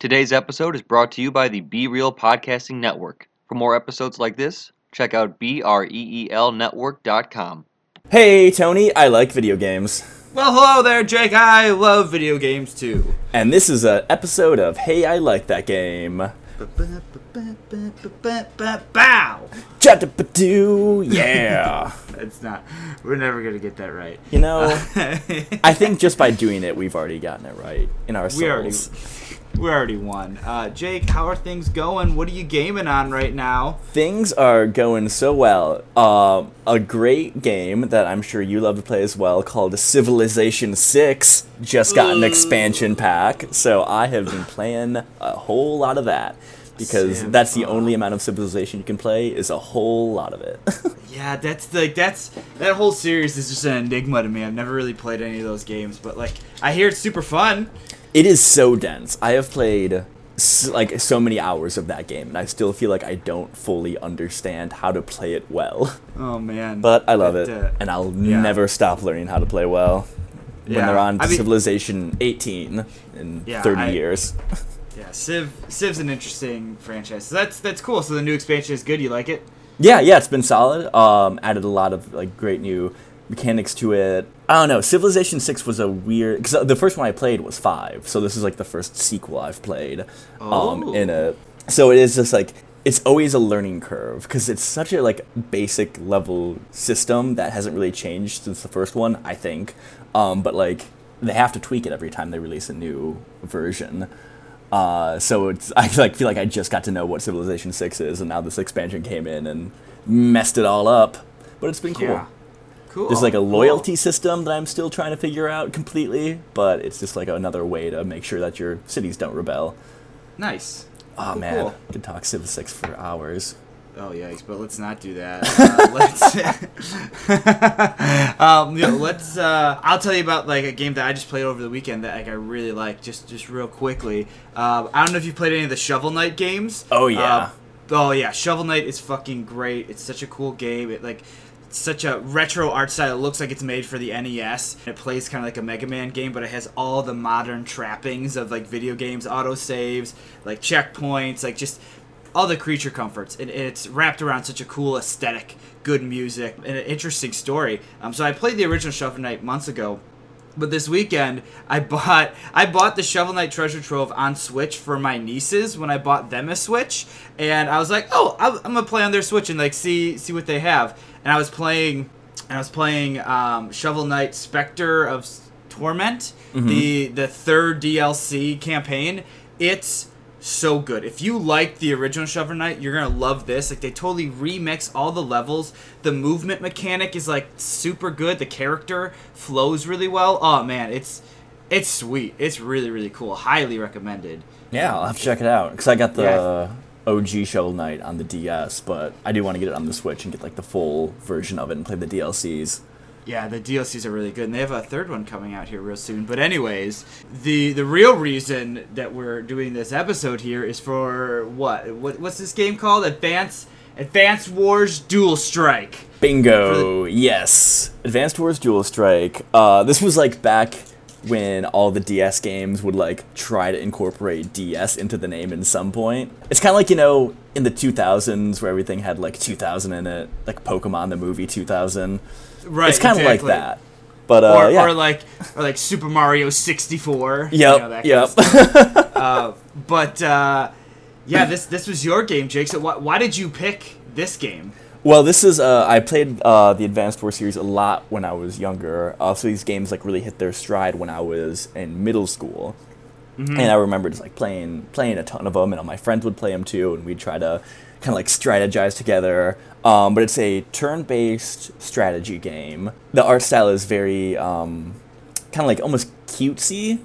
Today's episode is brought to you by the Be Real Podcasting Network. For more episodes like this, check out E BREELnetwork.com. Hey, Tony, I like video games. Well, hello there, Jake. I love video games too. And this is an episode of Hey, I Like That Game. Bow. Chat-a-pa-doo, yeah. It's not. We're never gonna get that right. you know, I think just by doing it, we've already gotten it right in our we already, souls. We already won. Uh, Jake, how are things going? What are you gaming on right now? Things are going so well. Um, a great game that I'm sure you love to play as well called Civilization 6 just got an expansion pack. So I have been playing a whole lot of that. Because Civ, that's the only amount of civilization you can play is a whole lot of it. Yeah, that's like that's that whole series is just an enigma to me. I've never really played any of those games, but like I hear it's super fun. It is so dense. I have played like so many hours of that game, and I still feel like I don't fully understand how to play it well. Oh man. But I love But, it, uh, and I'll yeah. never stop learning how to play well. When Yeah, they're on I mean- Civilization 18 in Yeah, 30 I- years. Yeah, Civ Civ's an interesting franchise. So that's that's cool. So the new expansion is good. You like it? Yeah, yeah, it's been solid. Um, added a lot of like great new mechanics to it. I don't know. Civilization Six was a weird because the first one I played was five, so this is like the first sequel I've played. Um, Oh. in a so it is just like it's always a learning curve because it's such a like basic level system that hasn't really changed since the first one. I think, um, but like they have to tweak it every time they release a new version. Uh, so it's I like feel like I just got to know what Civilization Six is, and now this expansion came in and messed it all up. But it's been cool. Yeah. Cool. There's like a Cool. loyalty system that I'm still trying to figure out completely, but it's just like another way to make sure that your cities don't rebel. Nice. Oh Cool, man, cool. could talk Civ Six for hours. Oh yikes! But let's not do that. Uh, let's. um, you know, let's. Uh, I'll tell you about like a game that I just played over the weekend that like I really like. Just just real quickly. Um, I don't know if you played any of the Shovel Knight games. Oh, yeah. Uh, oh yeah, Shovel Knight is fucking great. It's such a cool game. It like. Such a retro art style. It looks like it's made for the NES. It plays kind of like a Mega Man game, but it has all the modern trappings of like video games, auto saves, like checkpoints, like just all the creature comforts, and it's wrapped around such a cool aesthetic, good music, and an interesting story. Um, so I played the original Shovel Knight months ago, but this weekend I bought I bought the Shovel Knight Treasure Trove on Switch for my nieces when I bought them a Switch, and I was like, oh, I'm gonna play on their Switch and like see see what they have, and I was playing, and I was playing um, Shovel Knight Spectre of Torment, the the third DLC campaign. It's so good. If you like the original Shovel Knight, you're gonna love this. Like they totally remix all the levels. The movement mechanic is like super good. The character flows really well. Oh man, it's it's sweet. It's really really cool. Highly recommended. Yeah, I'll have to check it out because I got the Yeah. OG Shovel Knight on the DS, but I do want to get it on the Switch and get like the full version of it and play the DLCs. Yeah, the DLCs are really good, and they have a third one coming out here real soon. But anyways, the the real reason that we're doing this episode here is for what? what what's this game called? Advance Advance Wars Dual Strike. Bingo! Yes, Advanced Wars Dual Strike. Uh, this was like back when all the DS games would like try to incorporate DS into the name in some point. It's kind of like you know in the 2000s where everything had like 2000 in it, like Pokemon the movie 2000. Right. it's kind of like that. But uh, or, yeah. or like or like Super Mario 64. you Yep. know, that kind yep. uh, but uh, yeah, this this was your game, Jake. So why, why did you pick this game? Well, this is uh, I played uh, the Advanced War series a lot when I was younger. Uh, so these games like really hit their stride when I was in middle school, and I remember just like playing playing a ton of them, and all my friends would play them too, and we'd try to kind of like strategize together. Um, but it's a turn-based strategy game. The art style is very um, kind of like almost cutesy,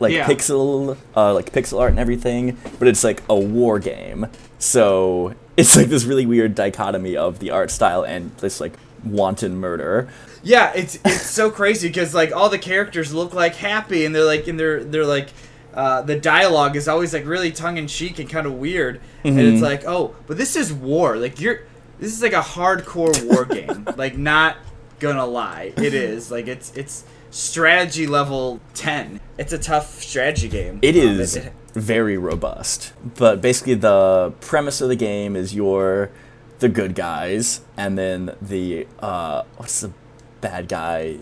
like Yeah. pixel uh, like pixel art and everything, but it's like a war game. So it's like this really weird dichotomy of the art style and this like wanton murder. Yeah, it's it's so crazy because like all the characters look like happy, and they're like and they're they're like. Uh, the dialogue is always like really tongue in cheek and kind of weird, and it's like, oh, but this is war. Like you're, this is like a hardcore war game. Like not gonna lie, it is. Like it's it's strategy level ten. It's a tough strategy game. It Um, is it- very robust. But basically, the premise of the game is you're the good guys, and then the uh, what's the bad guy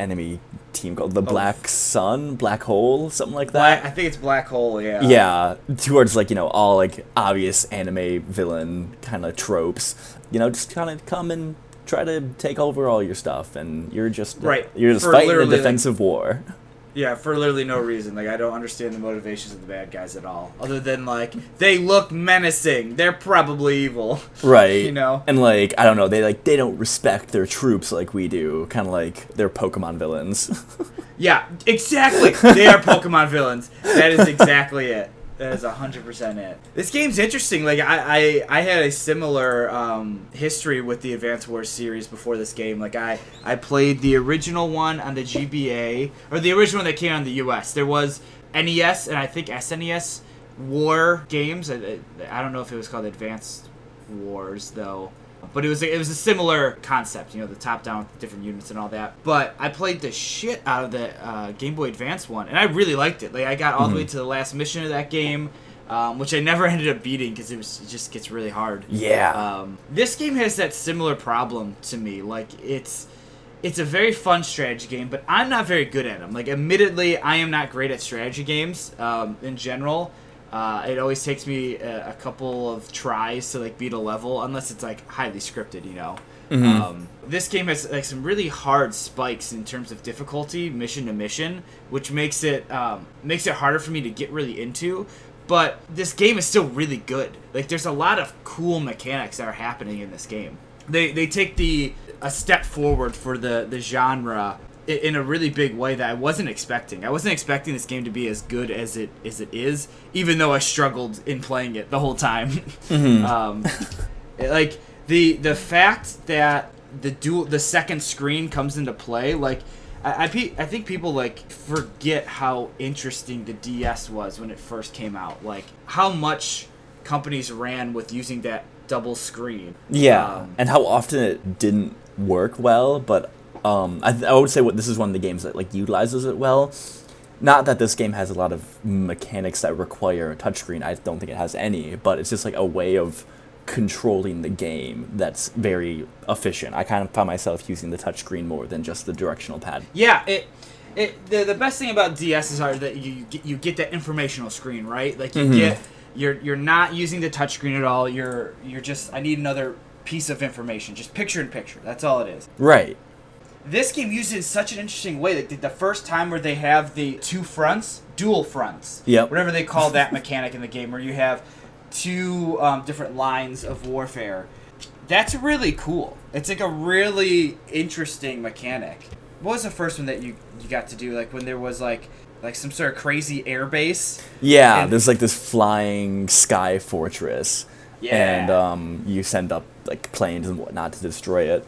enemy team called? The Black Sun, Black Hole, something like that. Black, I think it's Black Hole. Yeah. yeah, towards like you know all like obvious anime villain kind of tropes. You know, just kind of come and try to take over all your stuff, and you're just uh, Right, You're just for fighting a literally, like- defensive war. Yeah, for literally no reason. Like I don't understand the motivations of the bad guys at all, other than like they look menacing. They're probably evil. right You know? and like i don't know they like they don't respect their troops like we do kind of like they're pokemon villains Yeah, exactly. They are Pokemon villains. That is exactly it. That is hundred percent it. This game's interesting. Like I, I, I had a similar um, history with the Advance Wars series before this game. Like I, I played the original one on the GBA or the original one that came on the US. There was NES and I think SNES War games. I- I don't know if it was called Advanced Wars though. But it was a, it was a similar concept, you know, the top down different units and all that. But I played the shit out of the uh, Game Boy Advance one, and I really liked it. Like I got all the way to the last mission of that game, um, which I never ended up beating because it was it just gets really hard. yeah Um, this game has that similar problem to me. Like it's it's a very fun strategy game, but I'm not very good at them. Like admittedly, I am not great at strategy games um, in general. Uh, it always takes me a, a couple of tries to like beat a level, unless it's like highly scripted, you know. Um, this game has like some really hard spikes in terms of difficulty, mission to mission, which makes it um, makes it harder for me to get really into. But this game is still really good. Like there's a lot of cool mechanics that are happening in this game. They they take the a step forward for the the genre in a really big way that I wasn't expecting. I wasn't expecting this game to be as good as it as it is, even though I struggled in playing it the whole time. um, like the the fact that the dual the second screen comes into play, like I I, pe- I think people like forget how interesting the DS was when it first came out. Like how much companies ran with using that double screen. yeah Um, and how often it didn't work well but um I, th- I would say what this is one of the games that like utilizes it well not that this game has a lot of mechanics that require a touchscreen i don't think it has any but it's just like a way of controlling the game that's very efficient i kind of find myself using the touchscreen more than just the directional pad Yeah, it. It, the, the best thing about DSs are that you you get, that informational screen, right? Like you Mhm. get you're you're not using the touchscreen at all. You're you're just I need another piece of information, just picture in picture. That's all it is. right This game uses it in such an interesting way. Like the, the first time where they have the two fronts, dual fronts. Yep. Whatever they call that mechanic in the game, where you have two um, different lines of warfare. That's really cool. It's like a really interesting mechanic. What was the first one that you you got to do? Like when there was like like some sort of crazy air base. Yeah, And- there's like this flying sky fortress, and Yeah. um, you send up like planes and whatnot to destroy it.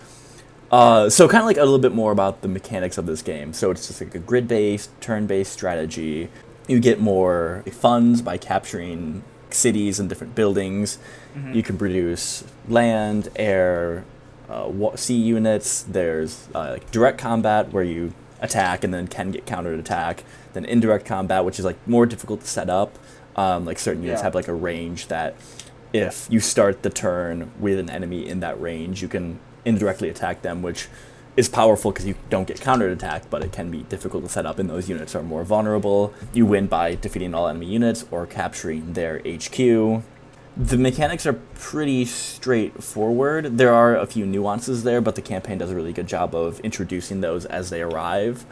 Uh, so kind of like a little bit more about the mechanics of this game. So it's just like a grid-based, turn-based strategy. You get more funds by capturing cities and different buildings. You can produce land, air, uh, sea units. There's uh, like direct combat where you attack and then can get countered attack. Then indirect combat, which is like more difficult to set up. Um, like certain units Yeah. have like a range that if you start the turn with an enemy in that range, you can indirectly attack them, which is powerful because you don't get countered attacked, but it can be difficult to set up, and those units are more vulnerable. You win by defeating all enemy units or capturing their HQ. The mechanics are pretty straightforward. There are a few nuances there, but the campaign does a really good job of introducing those as they arrive.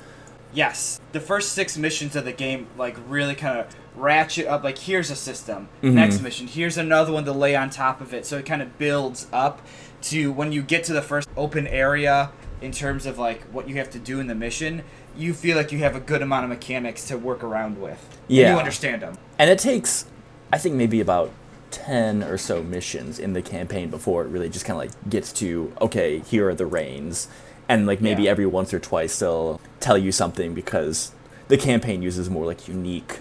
Yes, the first six missions of the game like really kind of ratchet up. Like here's a system, Mhm. next mission, here's another one to lay on top of it. So it kind of builds up to when you get to the first open area in terms of like what you have to do in the mission. You feel like you have a good amount of mechanics to work around with. And Yeah. you understand them. And it takes, I think, maybe about 10 or so missions in the campaign before it really just kind of like gets to, okay, here are the reins. And like maybe Yeah. every once or twice they'll tell you something because the campaign uses more like unique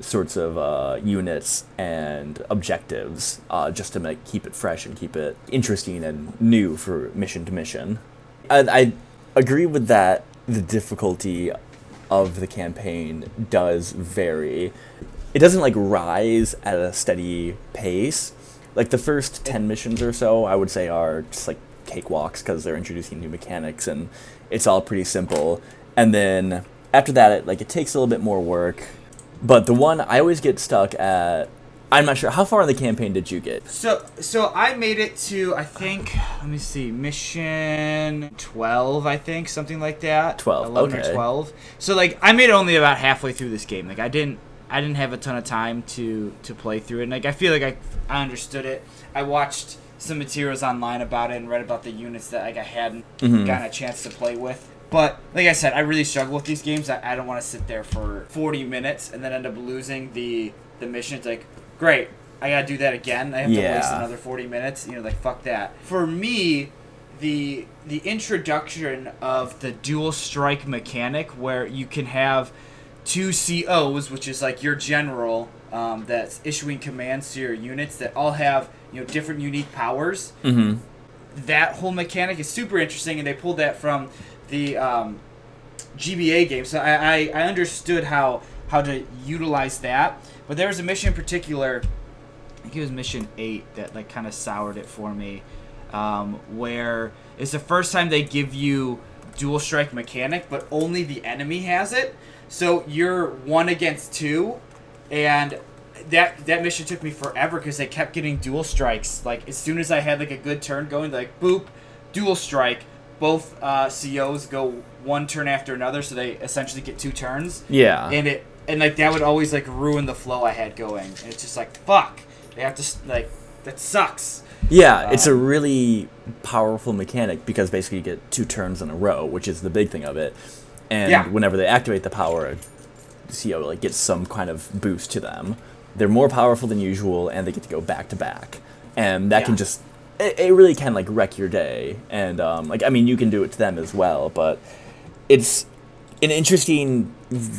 sorts of uh, units and objectives uh, just to make, keep it fresh and keep it interesting and new for mission to mission. I, I agree with that. The difficulty of the campaign does vary. it doesn't like rise at a steady pace. Like the first ten missions or so, I would say are just like cakewalks because they're introducing new mechanics and it's all pretty simple. And then after that, it like it takes a little bit more work. But the one I always get stuck at. I'm not sure how far in the campaign did you get. So so I made it to I think let me see mission twelve I think something like that 12, eleven okay. or twelve so like I made it only about halfway through this game like I didn't I didn't have a ton of time to to play through it and like I feel like I I understood it I watched some materials online about it and read about the units that like I hadn't Mhm. gotten a chance to play with but like I said I really struggle with these games I, I don't want to sit there for forty minutes and then end up losing the the mission it's like great I gotta do that again. I have to waste another forty minutes. You know, like fuck that. For me, the the introduction of the dual strike mechanic, where you can have two COs, which is like your general um, that's issuing commands to your units that all have you know different unique powers. Mm-hmm. That whole mechanic is super interesting, and they pulled that from the um, GBA game. So I, I, I understood how how to utilize that. But there was a mission in particular, I think it was mission eight that like kind of soured it for me, um, where it's the first time they give you dual strike mechanic, but only the enemy has it. So you're one against two, and that that mission took me forever because they kept getting dual strikes. Like as soon as I had like a good turn going, like boop, dual strike. Both uh, COs go one turn after another, so they essentially get two turns Yeah. and it and like that would always like ruin the flow I had going. And it's just like fuck. They have to like that sucks. Yeah, it's a really powerful mechanic because basically you get two turns in a row, which is the big thing of it. And Yeah. whenever they activate the power, CO like gets some kind of boost to them. They're more powerful than usual, and they get to go back to back, and that can just it, it really can like wreck your day. And um, like I mean, you can do it to them as well, but it's an interesting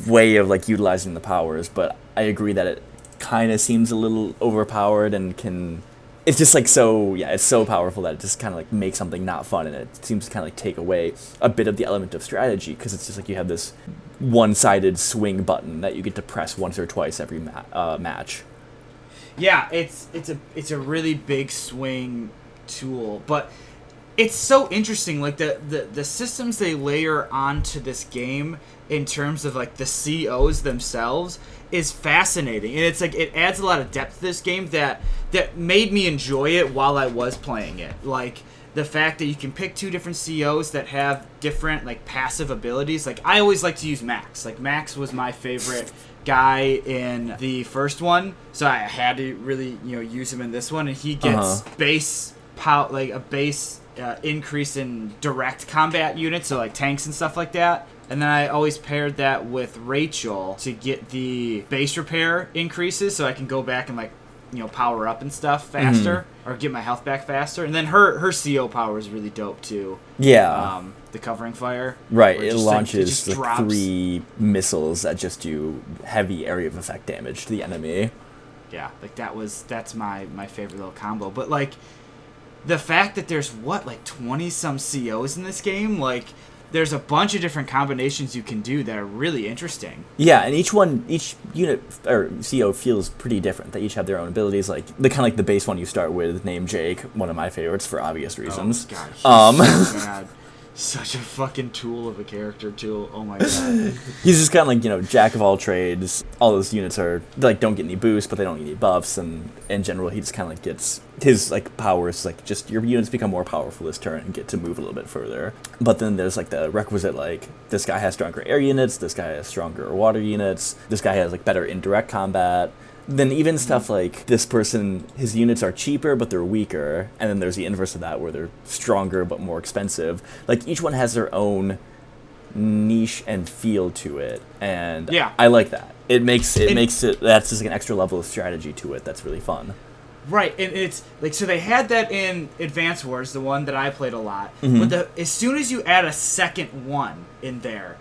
way of like utilizing the powers. But I agree that it kind of seems a little overpowered and can it's just like so yeah it's so powerful that it just kind of like makes something not fun and it seems to kind of like take away a bit of the element of strategy because it's just like you have this one-sided swing button that you get to press once or twice every ma- uh, match Yeah, it's it's a it's a really big swing tool, but it's so interesting like the, the the systems they layer onto this game in terms of like the COs themselves is fascinating. And it's like it adds a lot of depth to this game that that made me enjoy it while I was playing it. Like the fact that you can pick two different COs that have different like passive abilities. Like I always like to use Max. Like Max was my favorite guy in the first one, so I had to really you know use him in this one, and he gets Uh-huh. base pow like a base uh, increase in direct combat units, so like tanks and stuff like that. And then I always paired that with Rachel to get the base repair increases, so I can go back and like you know power up and stuff faster or get my health back faster. And then her her CO power is really dope too. yeah Um, the covering fire. right it just, like, launches like three missiles that just do heavy area of effect damage to the enemy yeah like that was that's my my favorite little combo but like the fact that there's what like 20 some cos in this game like there's a bunch of different combinations you can do that are really interesting Yeah, and each one, each unit or CO feels pretty different. They each have their own abilities. Like the kind of like the base one you start with, named Jake, one of my favorites for obvious reasons. oh god Um, so such a fucking tool of a character too oh my god He's just kind of like you know jack of all trades. All those units are like don't get any boosts, but they don't get any buffs, and in general he just kind of like gets his like powers like just your units become more powerful this turn and get to move a little bit further. But then there's like the requisite like this guy has stronger air units, this guy has stronger water units, this guy has like better indirect combat. Then even stuff like this person, his units are cheaper but they're weaker, and then there's the inverse of that where they're stronger but more expensive. Like each one has their own niche and feel to it, and Yeah. I like that. It makes it And- makes it that's just like an extra level of strategy to it. That's really fun. Right, and it's like so they had that in Advance Wars, the one that I played a lot. Mm-hmm. But the, as soon as you add a second one in there,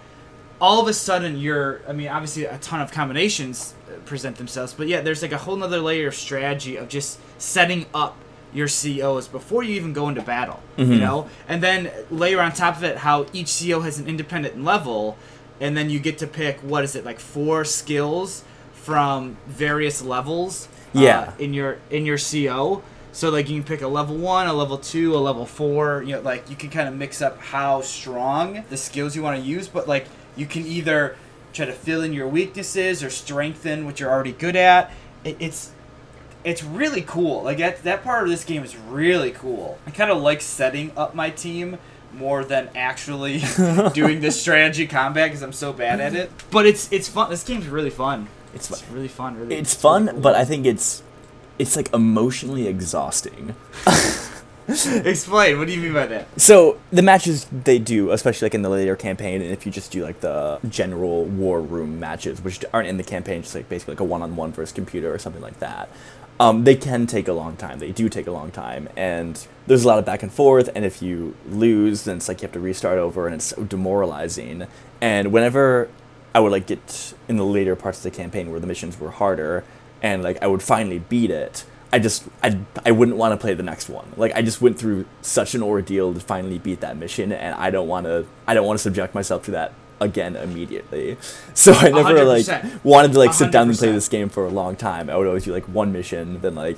all of a sudden you're. I mean, obviously a ton of combinations present themselves, but yeah, there's like a whole nother layer of strategy of just setting up your COs before you even go into battle. Mm-hmm. You know, and then layer on top of it how each CO has an independent level, and then you get to pick what is it like four skills from various levels. Yeah. Uh, in your in your CO. So like you can pick a level one, a level two, a level four. You know, like you can kind of mix up how strong the skills you want to use. But like you can either try to fill in your weaknesses or strengthen what you're already good at. It, it's it's really cool. Like that that part of this game is really cool. I kind of like setting up my team more than actually doing this strategy combat because I'm so bad at it. But it's it's fun. This game's really fun. It's It's fun. really fun. Really, It's really fun, cool. but I think it's it's like emotionally exhausting. explain. What do you mean by that? So the matches they do, especially like in the later campaign, and if you just do like the general war room matches, which aren't in the campaign, just like basically like a one-on-one versus computer or something like that, um, they can take a long time. They do take a long time, and there's a lot of back and forth. And if you lose, then it's like you have to restart over, and it's so demoralizing. And whenever I would like get in the later parts of the campaign where the missions were harder, and like I would finally beat it. I just I, I wouldn't want to play the next one. Like I just went through such an ordeal to finally beat that mission, and I don't want to I don't want to subject myself to that again immediately. So I never like 100%. wanted to like sit down and play this game for a long time. I would always do like one mission, then like.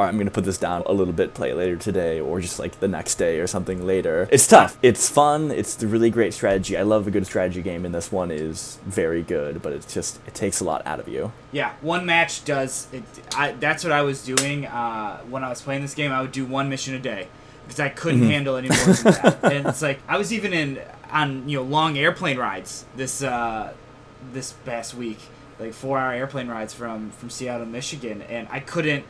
Right, I'm gonna put this down a little bit, play it later today, or just like the next day or something later. It's tough. It's fun. It's a really great strategy. I love a good strategy game, and this one is very good. But it's just it takes a lot out of you. Yeah, one match does. It, I, that's what I was doing uh, when I was playing this game. I would do one mission a day because I couldn't Mm-hmm. handle any more than that. and it's like I was even in on you know long airplane rides this uh, this past week, like four hour airplane rides from from Seattle, Michigan, and I couldn't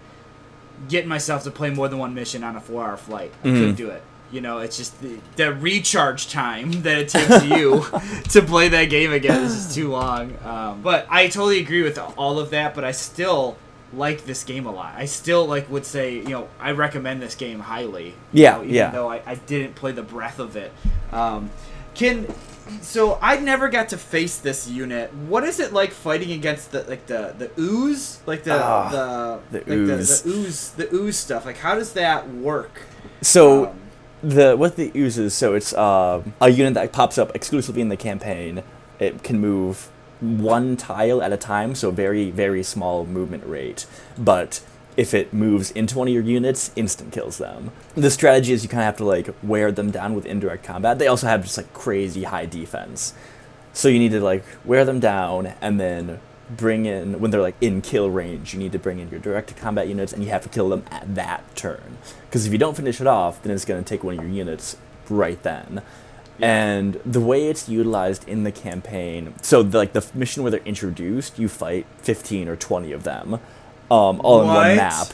get myself to play more than one mission on a four hour flight. I couldn't do it. You know, it's just the, the recharge time that it takes you to play that game again is just too long. Um, but I totally agree with all of that. But I still like this game a lot. I still like would say you know I recommend this game highly. you Yeah, know, even yeah. Though I, I didn't play the breath of it. Um, can so I never got to face this unit. What is it like fighting against the like the the ooze like the Ah, the the like ooze. the, the ooze the ooze stuff? Like how does that work? So Um, the what the oozes so it's um a unit that pops up exclusively in the campaign. It can move one tile at a time, so very very small movement rate. But if it moves into one of your units, instant kills them. The strategy is you kind of have to like wear them down with indirect combat. They also have just like crazy high defense. So you need to like wear them down and then bring in when they're like in kill range. You need to bring in your direct combat units and you have to kill them at that turn. Because if you don't finish it off, then it's going to take one of your units right then. And the way it's utilized in the campaign, so the, like the mission where they're introduced, you fight 15 or 20 of them, um, all in one map.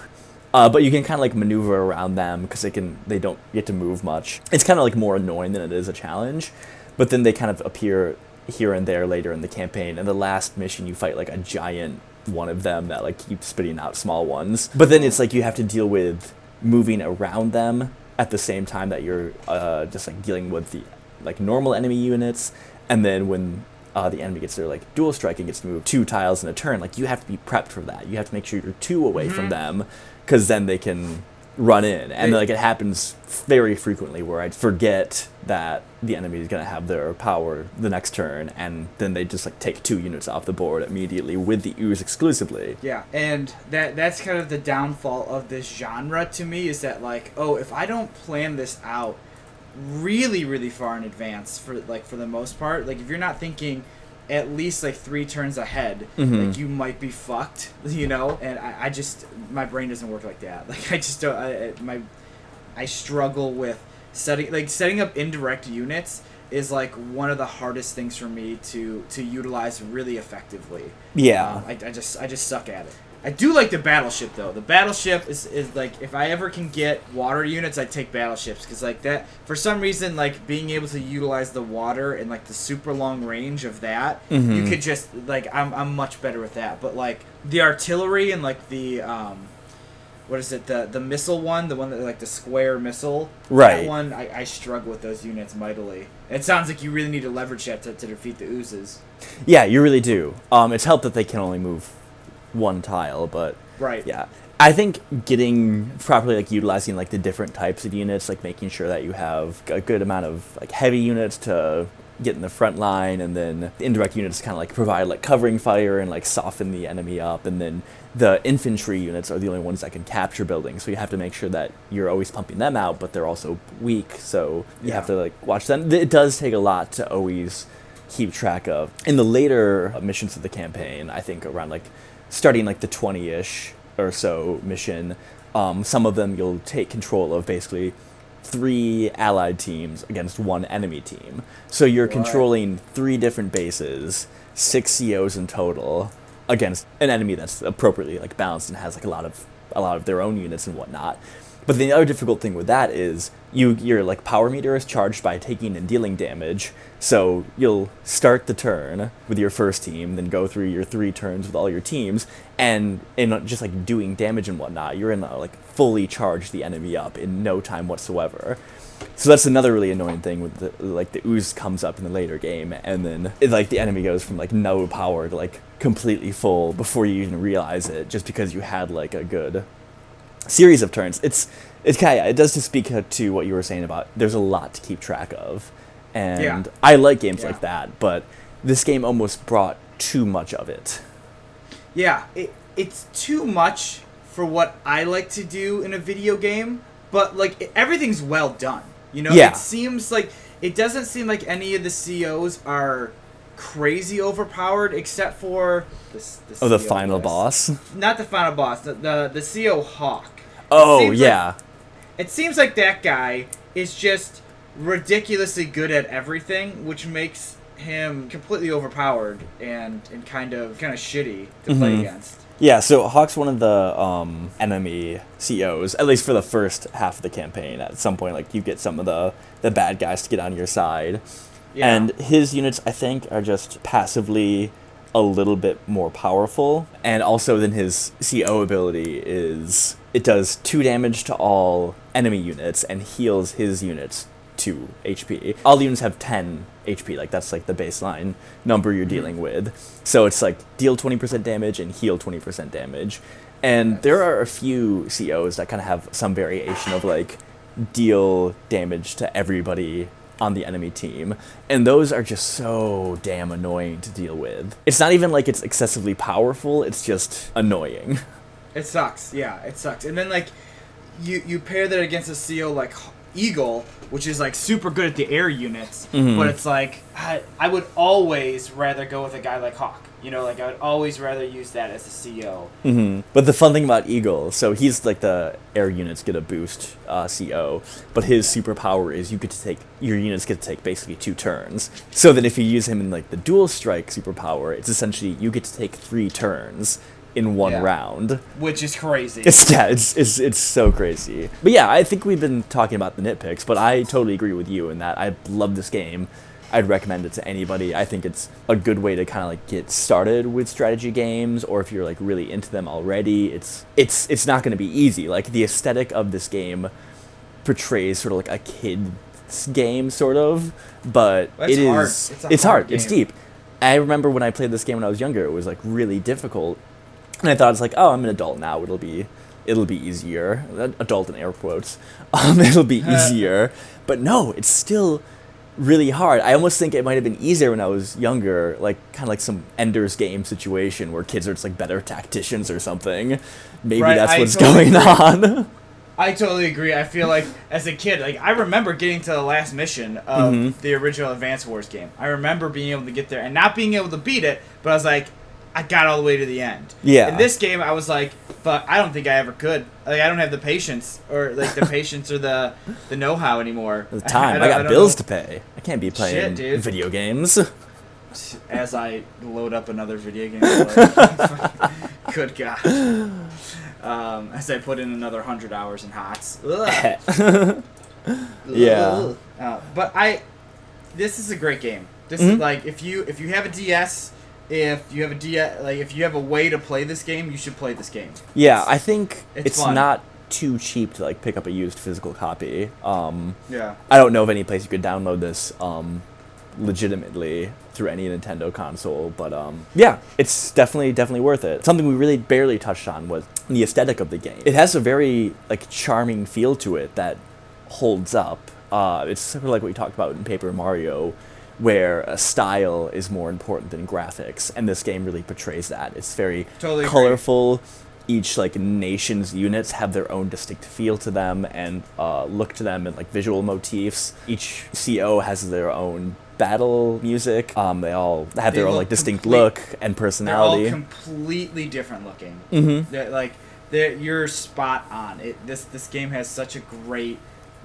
Uh, but you can kind of like maneuver around them because they can they don't get to move much. It's kind of like more annoying than it is a challenge, but then they kind of appear here and there later in the campaign. And the last mission, you fight like a giant one of them that like keeps spitting out small ones. But then it's like you have to deal with moving around them at the same time that you're uh, just like dealing with the like normal enemy units, and then when uh, the enemy gets their like dual strike and gets to move two tiles in a turn, like you have to be prepped for that. You have to make sure you're two away from them, because then they can run in, and like it happens very frequently where I forget that the enemy is gonna have their power the next turn, and then they just like take two units off the board immediately with the ooze exclusively. Yeah, and that that's kind of the downfall of this genre to me is that like, oh, if I don't plan this out really really far in advance for like for the most part, like if you're not thinking at least like three turns ahead, Mhm. like you might be fucked, you know. And I, I just my brain doesn't work like that. Like I just don't. I, I- my I struggle with setting like setting up indirect units is like one of the hardest things for me to to utilize really effectively. Yeah. Um, I, I just I just suck at it. I do like the battleship though. The battleship is, is like if I ever can get water units, I take battleships because like that for some reason like being able to utilize the water and like the super long range of that, you Mhm. could just like I'm I'm much better with that. But like the artillery and like the um, what is it the the missile one, the one that like the square missile, Right. That one I, I struggle with those units mightily. It sounds like you really need to leverage that to, to defeat the oozes. Yeah, you really do. Um, it's helped that they can only move one tile, but Right. yeah, I think getting properly like utilizing like the different types of units, like making sure that you have a good amount of like heavy units to get in the front line, and then the indirect units kind of like provide like covering fire and like soften the enemy up, and then the infantry units are the only ones that can capture buildings. So you have to make sure that you're always pumping them out, but they're also weak, so you have to like watch them. It does take a lot to always keep track of. In the later missions of the campaign, I think around like starting like the 20-ish or so mission, um, some of them you'll take control of basically three allied teams against one enemy team. So you're What? controlling three different bases, six COs in total, against an enemy that's appropriately like balanced and has like a lot of a lot of their own units and whatnot. But the other difficult thing with that is you your like power meter is charged by taking and dealing damage. So you'll start the turn with your first team, then go through your three turns with all your teams, and in just like doing damage and whatnot, you're in like fully charge the enemy up in no time whatsoever. So that's another really annoying thing with the like the ooze comes up in the later game, and then it, like the enemy goes from like no power to like completely full before you even realize it, just because you had like a good series of turns. It's it's kind of it does just speak to what you were saying about there's a lot to keep track of, and Yeah. I like games Yeah. like that, but this game almost brought too much of it. Yeah, it, it's too much for what I like to do in a video game, but like it, everything's well done. You know, Yeah. it seems like it doesn't seem like any of the COs are crazy overpowered except for the, the Oh, the final list. boss. Not the final boss, the the, the CO Hawk. It Oh like- yeah, it seems like that guy is just ridiculously good at everything, which makes him completely overpowered and, and kind of kind of shitty to play Mhm. against. yeah. So Hawk's one of the um, enemy CEOs, at least for the first half of the campaign. At some point, like you get some of the the bad guys to get on your side. Yeah. And his units, I think, are just passively a little bit more powerful. And also, then his CO ability is it does two damage to all enemy units and heals his units two HP. All the units have 10 HP, like that's like the baseline number you're mm-hmm. dealing with. So it's like deal 20% damage and heal 20% damage. And there are a few COs that kind of have some variation of like deal damage to everybody on the enemy team. And those are just so damn annoying to deal with. It's not even like it's excessively powerful, it's just annoying. It sucks. Yeah, it sucks. And then like you you pair that against a CO like Eagle, which is like super good at the air units, Mhm. but it's like I, I would always rather go with a guy like Hawk. You know, like I would always rather use that as a CO. hmm But the fun thing about Eagle, so he's like the air units get a boost uh, CO, but his superpower is you get to take your units get to take basically two turns. So then if you use him in like the dual strike superpower, it's essentially you get to take three turns in one Yeah. round. Which is crazy. It's yeah, it's, it's it's so crazy. But yeah, I think we've been talking about the nitpicks, but I totally agree with you in that I love this game. I'd recommend it to anybody. I think it's a good way to kind of like get started with strategy games, or if you're like really into them already, it's it's it's not going to be easy. Like the aesthetic of this game portrays sort of like a kid's game, sort of, but Well, it hard. is It's it's hard hard. It's deep. I remember when I played this game when I was younger, it was like really difficult and I thought it's like, oh, I'm an adult now. It'll be, it'll be easier. Adult in air quotes. Um, it'll be easier. but no, it's still really hard. I almost think it might have been easier when I was younger, like kind of like some Ender's Game situation where kids are just like better tacticians or something. Maybe Right, that's I what's totally going on. I totally agree. I feel like as a kid, like I remember getting to the last mission of Mhm. the original Advance Wars game. I remember being able to get there and not being able to beat it, but I was like, I got all the way to the end. Yeah. In this game, I was like, but I don't think I ever could. Like I don't have the patience or like the patience or the the know-how anymore. the time. I, don't- got don't bills know. to pay. I can't be Shit, playing dude. video games. As I load up another video game. Good God. Um, as I put in another hundred hours in HOTS. Yeah. Uh, but I, this is a great game. This is Mhm. like if you if you have a DS, if you have a DS, like if you have a way to play this game, you should play this game. yeah, I think it's it's, not too cheap to like pick up a used physical copy. Um, Yeah. I don't know of any place you could download this um, legitimately through any Nintendo console, but um, yeah, it's definitely definitely worth it. Something we really barely touched on was the aesthetic of the game. It has a very like charming feel to it that holds up. Uh, it's sort of like what we talked about in Paper Mario, where a style is more important than graphics, and this game really portrays that. It's very Totally agree. colorful. Each like nation's units have their own distinct feel to them and uh, look to them and like visual motifs. Each CO has their own battle music. Um, they all have They their own like distinct complete- look and personality. They're all completely different looking. Mhm. They're, like they're, you're spot on. It this this game has such a great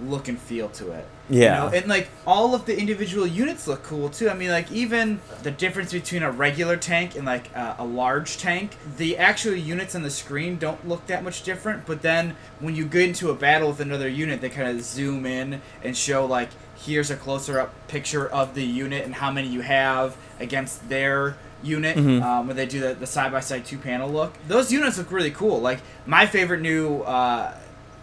look and feel to it. You Yeah. know? and like all of the individual units look cool too. I mean, like even the difference between a regular tank and like uh, a large tank, the actual units on the screen don't look that much different. But then when you get into a battle with another unit, they kind of zoom in and show like here's a closer up picture of the unit and how many you have against their unit Mhm. um, when they do the, the side-by-side two panel look those units look really cool like my favorite new uh,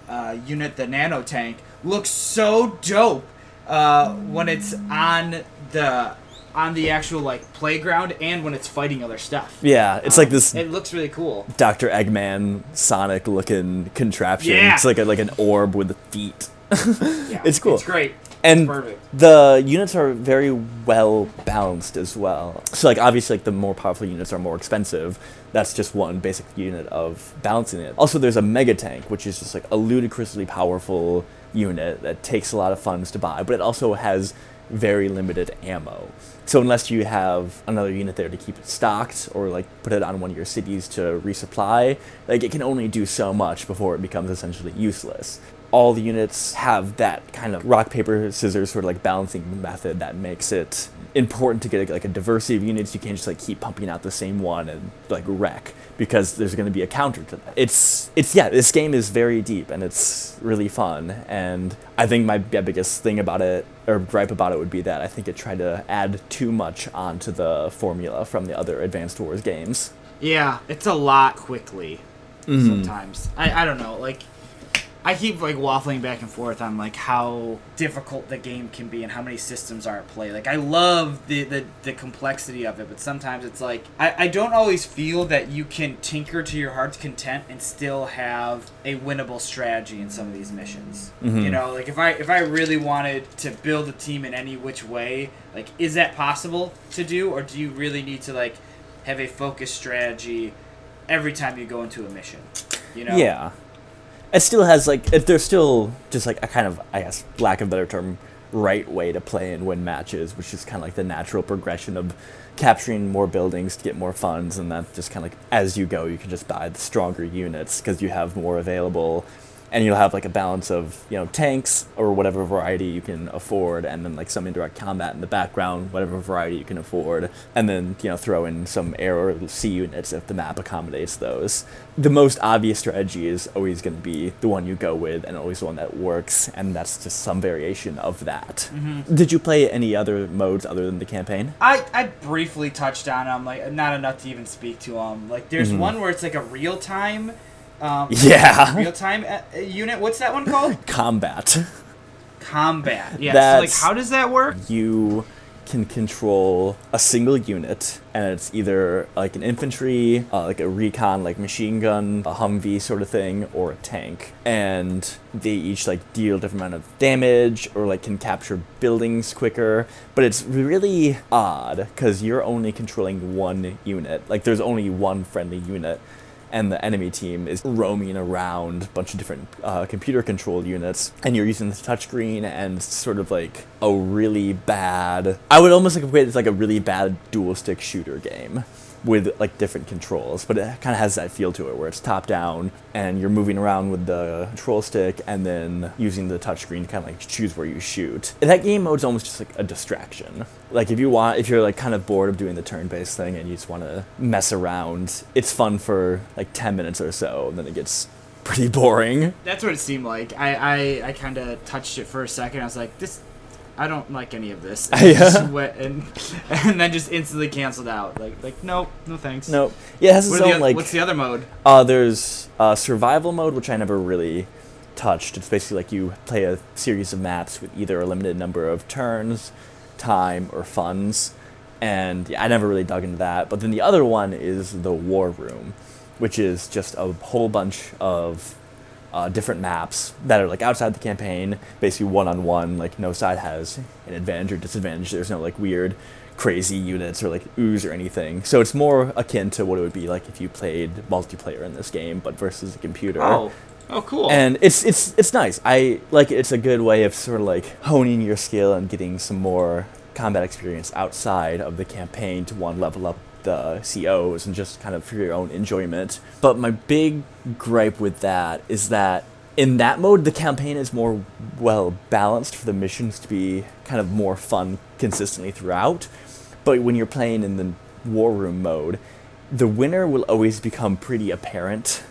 uh, unit the nano tank looks so dope uh, when it's on the on the actual like playground and when it's fighting other stuff yeah, it's Um, like this it looks really cool Dr. Eggman Sonic looking contraption. Yeah. It's like a, like an orb with feet. yeah It's cool. it's great and it's the units are very well balanced as well. So like obviously like the more powerful units are more expensive. That's just one basic unit of balancing it. Also there's a mega tank, which is just like a ludicrously powerful unit that takes a lot of funds to buy, but it also has very limited ammo. So unless you have another unit there to keep it stocked or like put it on one of your cities to resupply, like it can only do so much before it becomes essentially useless all the units have that kind of rock paper scissors sort of like balancing method that makes it important to get like a diversity of units you can't just like keep pumping out the same one and like wreck because there's going to be a counter to that it's it's yeah this game is very deep and it's really fun and i think my biggest thing about it or gripe about it would be that i think it tried to add too much onto the formula from the other advanced wars games yeah it's a lot quickly Mhm. sometimes. I, I don't know, like I keep like waffling back and forth on like how difficult the game can be and how many systems are at play. Like I love the the, the complexity of it, but sometimes it's like I, I don't always feel that you can tinker to your heart's content and still have a winnable strategy in some of these missions. Mhm. You know, like if I if I really wanted to build a team in any which way, like is that possible to do or do you really need to like have a focused strategy every time you go into a mission? You know? Yeah. It still has like there's still just like a kind of I guess lack of better term right way to play and win matches, which is kind of like the natural progression of capturing more buildings to get more funds, and that just kind of like as you go, you can just buy the stronger units because you have more available, and you'll have like a balance of you know tanks or whatever variety you can afford, and then like some indirect combat in the background, whatever variety you can afford, and then you know throw in some air or sea units if the map accommodates those. The most obvious strategy is always going to be the one you go with, and always the one that works, and that's just some variation of that. Mm-hmm. Did you play any other modes other than the campaign? I, I briefly touched on them, like not enough to even speak to them. Like there's Mhm. one where it's like a real time, um, Yeah. real time uh, unit. What's that one called? Combat. Combat. Yeah. So like, how does that work? you can control a single unit, and it's either like an infantry, uh, like a recon, like machine gun, a Humvee sort of thing, or a tank. And they each like deal a different amount of damage, or like can capture buildings quicker. But it's really odd because you're only controlling one unit. Like there's only one friendly unit and the enemy team is roaming around a bunch of different uh, computer controlled units and you're using the touchscreen and sort of like a really bad i would almost like equate it as like a really bad dual stick shooter game with like different controls but it kind of has that feel to it where it's top down and you're moving around with the control stick and then using the touchscreen to kind of like choose where you shoot And that game mode's almost just like a distraction like if you want if you're like kind of bored of doing the turn-based thing and you just want to mess around it's fun for like 10 minutes or so and then it gets pretty boring That's what it seemed like. I I, I kind of touched it for a second. I was like, this. I don't like any of this. And, Yeah. went and, and then just instantly canceled out. Like like nope, no thanks. no yeah it has its are the, like what's the other mode? Uh, there's uh, survival mode, which I never really touched. It's basically like you play a series of maps with either a limited number of turns, time, or funds. And yeah, I never really dug into that. But then the other one is the War Room, which is just a whole bunch of uh, different maps that are like outside the campaign, basically one on one. Like no side has an advantage or disadvantage. There's no like weird, crazy units or like ooze or anything. So it's more akin to what it would be like if you played multiplayer in this game, but versus a computer. Oh, oh, cool. And it's it's it's nice. I like it's a good way of sort of like honing your skill and getting some more combat experience outside of the campaign to one level up the COs and just kind of for your own enjoyment. But my big gripe with that is that in that mode the campaign is more well balanced for the missions to be kind of more fun consistently throughout. But when you're playing in the war room mode, the winner will always become pretty apparent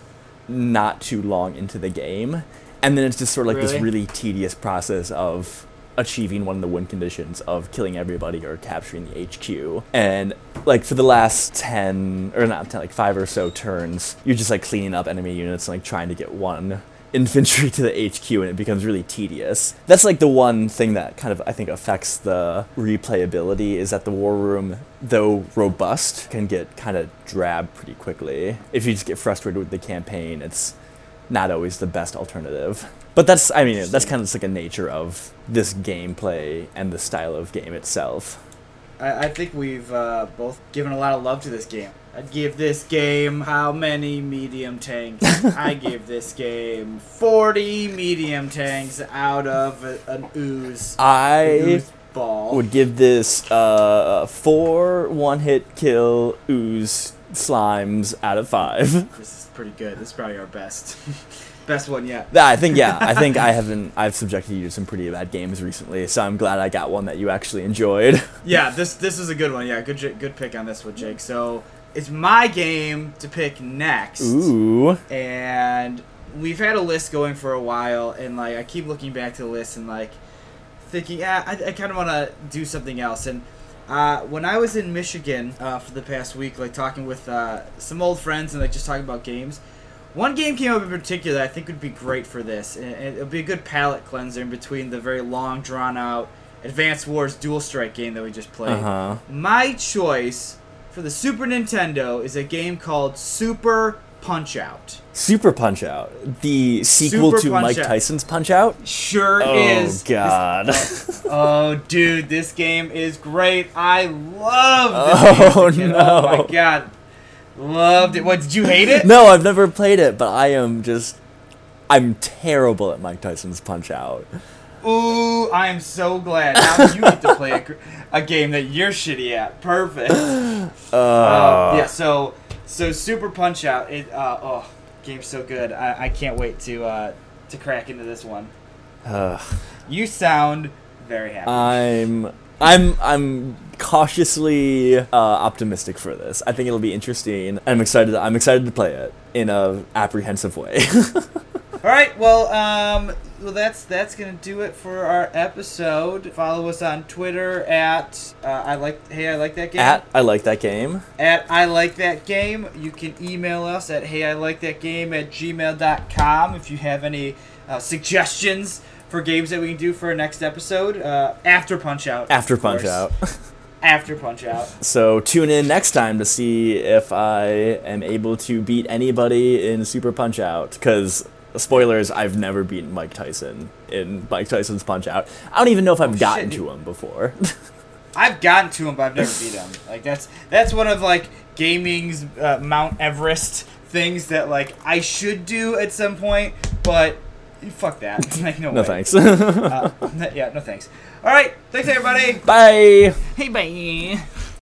not too long into the game. And then it's just sort of like this Really? really tedious process of achieving one of the win conditions of killing everybody or capturing the HQ. And like for the last 10 or not 10 like 5 or so turns, you're just like cleaning up enemy units and like trying to get one infantry to the HQ and it becomes really tedious. That's like the one thing that kind of I think affects the replayability is that the war room though robust can get kind of drab pretty quickly. If you just get frustrated with the campaign, it's not always the best alternative. But that's I mean that's kind of just like a nature of this gameplay and the style of game itself. I, I think we've uh, both given a lot of love to this game. I'd give this game how many medium tanks? I give this game 40 medium tanks out of a, an ooze. I ooze ball. would give this uh, four one hit kill ooze slimes out of five. This is pretty good. This is probably our best. best one yet. Yeah, I think yeah, I think I haven't I've subjected you to some pretty bad games recently, so I'm glad I got one that you actually enjoyed. Yeah, this this is a good one. Yeah, good good pick on this one, Jake. So it's my game to pick next. Ooh. and we've had a list going for a while and like i keep looking back to the list and like thinking yeah i, I kind of want to do something else and uh, when i was in michigan uh, for the past week like talking with uh, some old friends and like just talking about games one game came up in particular that i think would be great for this and it would be a good palate cleanser in between the very long drawn out advanced wars dual strike game that we just played Uh-huh. my choice for the super nintendo is a game called super punch out Super Punch Out, the sequel Super to Mike Out. Tyson's Punch Out. Sure Oh is. God! This- oh, dude, this game is great. I love this Oh, game. as. Oh no. my god, loved it. What did you hate it? no, I've never played it, but I am just I'm terrible at Mike Tyson's Punch Out. Ooh, I am so glad now you get to play a, a game that you're shitty at. Perfect. Uh, Uh, yeah. So, so Super Punch Out. It. Uh, oh, game's so good. I, I can't wait to uh, to crack into this one. You sound very happy. I'm I'm I'm cautiously uh, optimistic for this. I think it'll be interesting. I'm excited. I'm excited to play it in a apprehensive way. All right, well, um, well, that's that's gonna do it for our episode. Follow us on Twitter at uh, I like hey I like that game at I like that game. at I like that game. You can email us at hey I like that game at gmail.com if you have any uh, suggestions for games that we can do for our next episode uh, after Punch Out. After Punch course. Out. After Punch Out. So tune in next time to see if I am able to beat anybody in Super Punch Out. Because spoilers, I've never beaten Mike Tyson in Mike Tyson's Punch Out. I don't even know if I've Oh, gotten shit. to him before. I've gotten to him, but I've never beat him. Like that's that's one of like gaming's uh, Mount Everest things that like I should do at some point, but fuck that. like no, no thanks. Uh, yeah, no thanks. All right, thanks everybody. Bye. Hey, bye.